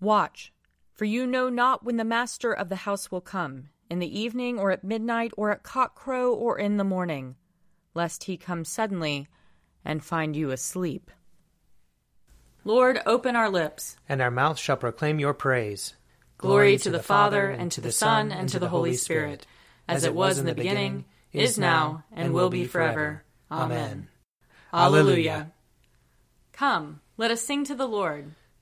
Watch, for you know not when the master of the house will come, in the evening, or at midnight, or at cockcrow, or in the morning, lest he come suddenly and find you asleep. Lord, open our lips, and our mouth shall proclaim your praise. Glory to the Father, and to the Son, and to the Holy Spirit, as it was in the beginning, is now, and will be forever. Amen. Alleluia. Come, let us sing to the Lord.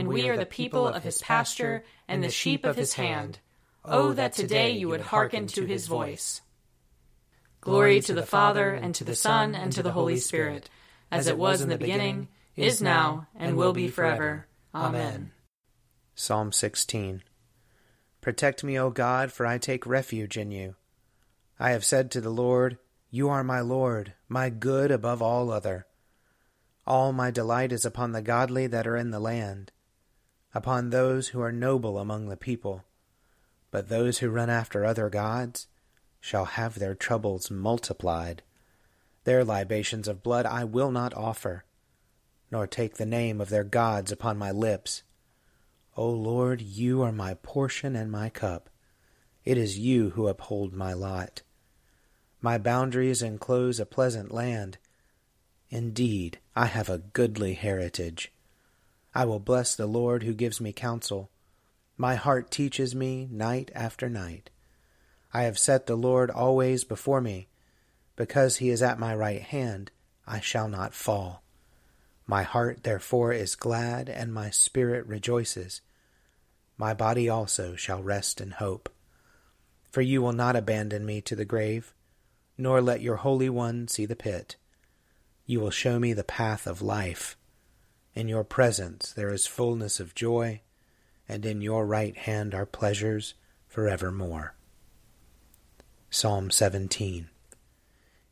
and we are the people of his pasture and the sheep of his hand. Oh, oh, that today you would hearken to his voice. Glory to the Father, and to the Son, and to the Holy Spirit, as it was in the beginning, is now, and will be forever. Amen. Psalm 16 Protect me, O God, for I take refuge in you. I have said to the Lord, You are my Lord, my good above all other. All my delight is upon the godly that are in the land, upon those who are noble among the people. But those who run after other gods shall have their troubles multiplied. Their libations of blood I will not offer, nor take the name of their gods upon my lips. O Lord, you are my portion and my cup. It is you who uphold my lot. My boundaries enclose a pleasant land. Indeed, I have a goodly heritage. I will bless the Lord who gives me counsel. My heart teaches me night after night. I have set the Lord always before me. Because he is at my right hand, I shall not fall. My heart therefore is glad, and my spirit rejoices. My body also shall rest in hope. For you will not abandon me to the grave, nor let your Holy One see the pit. You will show me the path of life. In your presence there is fullness of joy, and in your right hand are pleasures forevermore. Psalm 17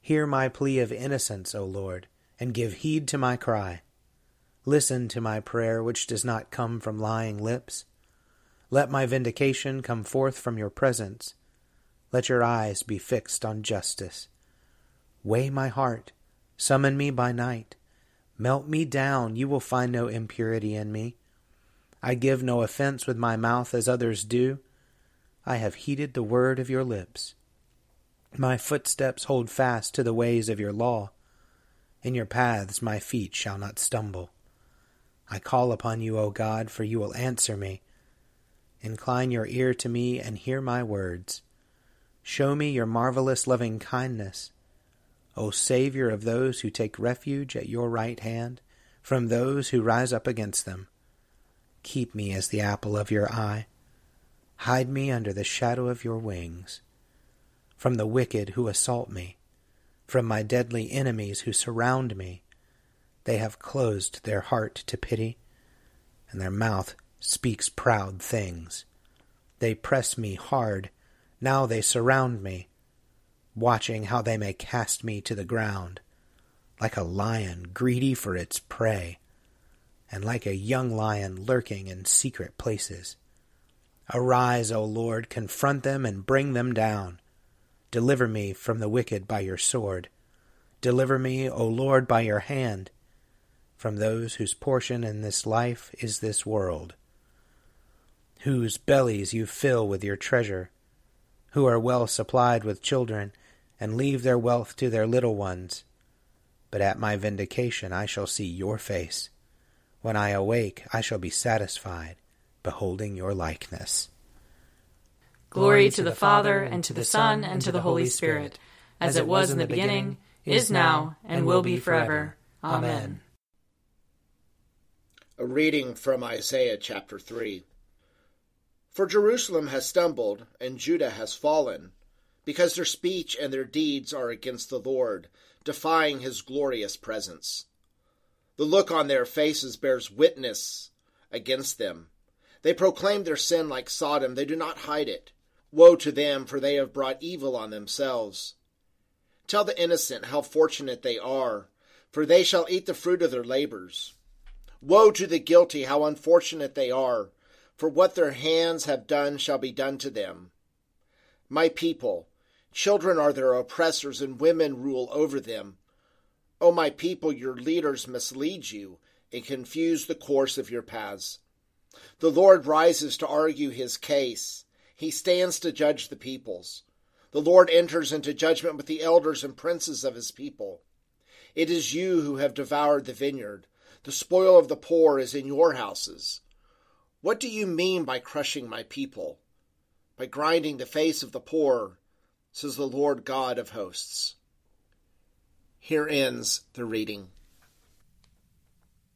Hear my plea of innocence, O Lord and give heed to my cry. Listen to my prayer, which does not come from lying lips. Let my vindication come forth from your presence. Let your eyes be fixed on justice. Weigh my heart, summon me by night. Melt me down, you will find no impurity in me. I give no offense with my mouth as others do. I have heeded the word of your lips. My footsteps hold fast to the ways of your law. In your paths my feet shall not stumble. I call upon you, O God, for you will answer me. Incline your ear to me and hear my words. Show me your marvelous loving kindness. O Savior of those who take refuge at your right hand from those who rise up against them. Keep me as the apple of your eye. Hide me under the shadow of your wings. From the wicked who assault me from my deadly enemies who surround me. They have closed their heart to pity, and their mouth speaks proud things. They press me hard, now they surround me, watching how they may cast me to the ground, like a lion greedy for its prey, and like a young lion lurking in secret places. Arise, O Lord, confront them and bring them down. Deliver me from the wicked by your sword. Deliver me, O Lord, by your hand, from those whose portion in this life is this world, whose bellies you fill with your treasure, who are well supplied with children, and leave their wealth to their little ones. But at my vindication I shall see your face. When I awake, I shall be satisfied, beholding your likeness. Glory to the Father, and to the Son, and to the Holy Spirit, as it was in the beginning, is now, and will be forever. Amen. A reading from Isaiah chapter 3. For Jerusalem has stumbled, and Judah has fallen, because their speech and their deeds are against the Lord, defying his glorious presence. The look on their faces bears witness against them They proclaim their sin like Sodom, they do not hide it. Woe to them, for they have brought evil on themselves. Tell the innocent how fortunate they are, for they shall eat the fruit of their labors. Woe to the guilty, how unfortunate they are, for what their hands have done shall be done to them. My people, children are their oppressors, and women rule over them. O my people, your leaders mislead you and confuse the course of your paths. The Lord rises to argue his case. He stands to judge the peoples. The Lord enters into judgment with the elders and princes of his people. It is you who have devoured the vineyard. The spoil of the poor is in your houses. What do you mean by crushing my people? By grinding the face of the poor, says the Lord God of hosts. Here ends the reading.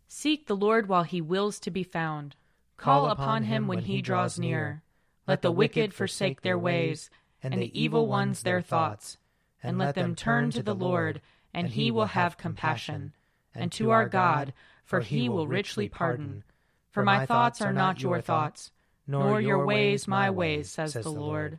Seek the Lord while he wills to be found. Call upon him when he draws near. Let the wicked forsake their ways, and the evil ones their thoughts. And let them turn to the Lord, and he will have compassion. And to our God, for he will richly pardon. For my thoughts are not your thoughts, nor your ways my ways, says the Lord.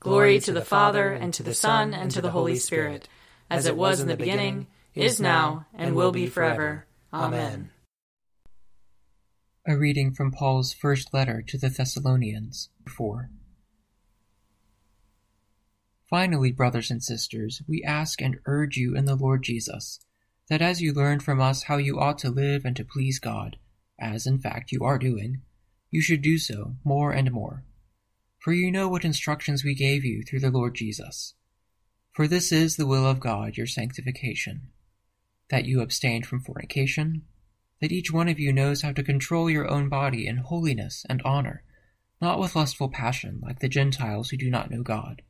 Glory to the Father, and to the Son, and to the Holy Spirit, as it was in the beginning, is now, and will be forever. Amen. A reading from Paul's first letter to the Thessalonians 4. Finally, brothers and sisters, we ask and urge you in the Lord Jesus, that as you learn from us how you ought to live and to please God, as in fact you are doing, you should do so more and more for you know what instructions we gave you through the Lord Jesus. For this is the will of God, your sanctification, that you abstain from fornication, that each one of you knows how to control your own body in holiness and honor, not with lustful passion like the Gentiles who do not know God,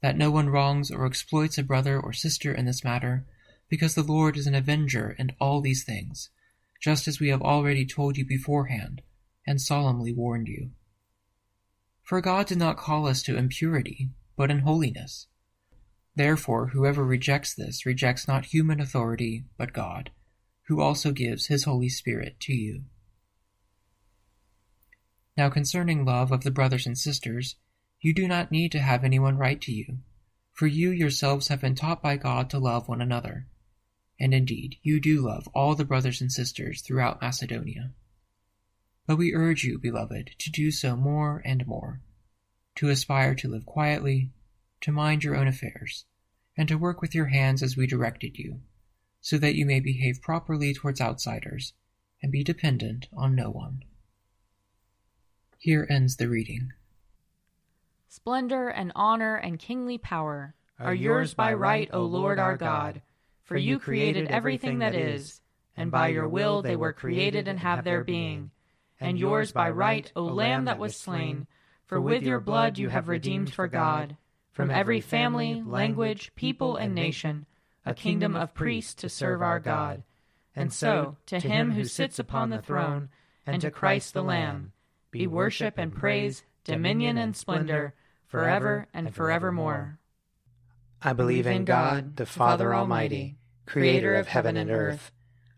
that no one wrongs or exploits a brother or sister in this matter, because the Lord is an avenger in all these things, just as we have already told you beforehand and solemnly warned you. For God did not call us to impurity, but in holiness. Therefore, whoever rejects this rejects not human authority, but God, who also gives his Holy Spirit to you. Now, concerning love of the brothers and sisters, you do not need to have anyone write to you, for you yourselves have been taught by God to love one another. And indeed, you do love all the brothers and sisters throughout Macedonia. But we urge you, beloved, to do so more and more, to aspire to live quietly, to mind your own affairs, and to work with your hands as we directed you, so that you may behave properly towards outsiders and be dependent on no one. Here ends the reading. Splendor and honor and kingly power are yours by right, O Lord our God, for you created everything that is, and by your will they were created and have their being and yours by right, O Lamb that was slain. For with your blood you have redeemed for God, from every family, language, people, and nation, a kingdom of priests to serve our God. And so, to him who sits upon the throne, and to Christ the Lamb, be worship and praise, dominion and splendor, forever and forevermore. I believe in God, the Father Almighty, creator of heaven and earth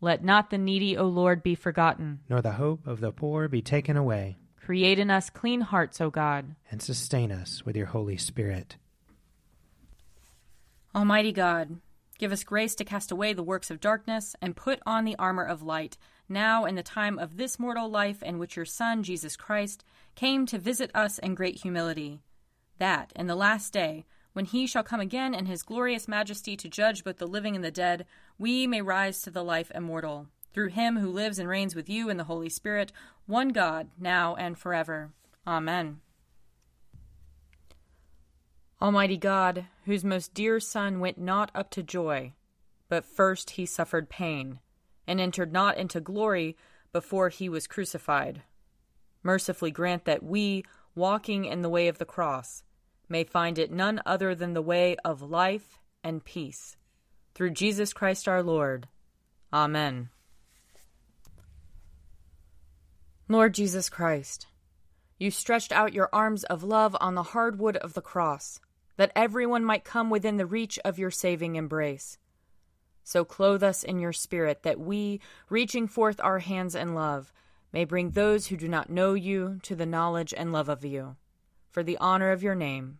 Let not the needy, O Lord, be forgotten. Nor the hope of the poor be taken away. Create in us clean hearts, O God. And sustain us with your Holy Spirit. Almighty God, give us grace to cast away the works of darkness and put on the armor of light, now in the time of this mortal life in which your Son, Jesus Christ, came to visit us in great humility, that in the last day, when he shall come again in his glorious majesty to judge both the living and the dead, we may rise to the life immortal. Through him who lives and reigns with you in the Holy Spirit, one God, now and forever. Amen. Almighty God, whose most dear Son went not up to joy, but first he suffered pain, and entered not into glory before he was crucified, mercifully grant that we, walking in the way of the cross, may find it none other than the way of life and peace. Through Jesus Christ our Lord. Amen. Lord Jesus Christ, you stretched out your arms of love on the hard wood of the cross that everyone might come within the reach of your saving embrace. So clothe us in your spirit, that we, reaching forth our hands in love, may bring those who do not know you to the knowledge and love of you. For the honor of your name.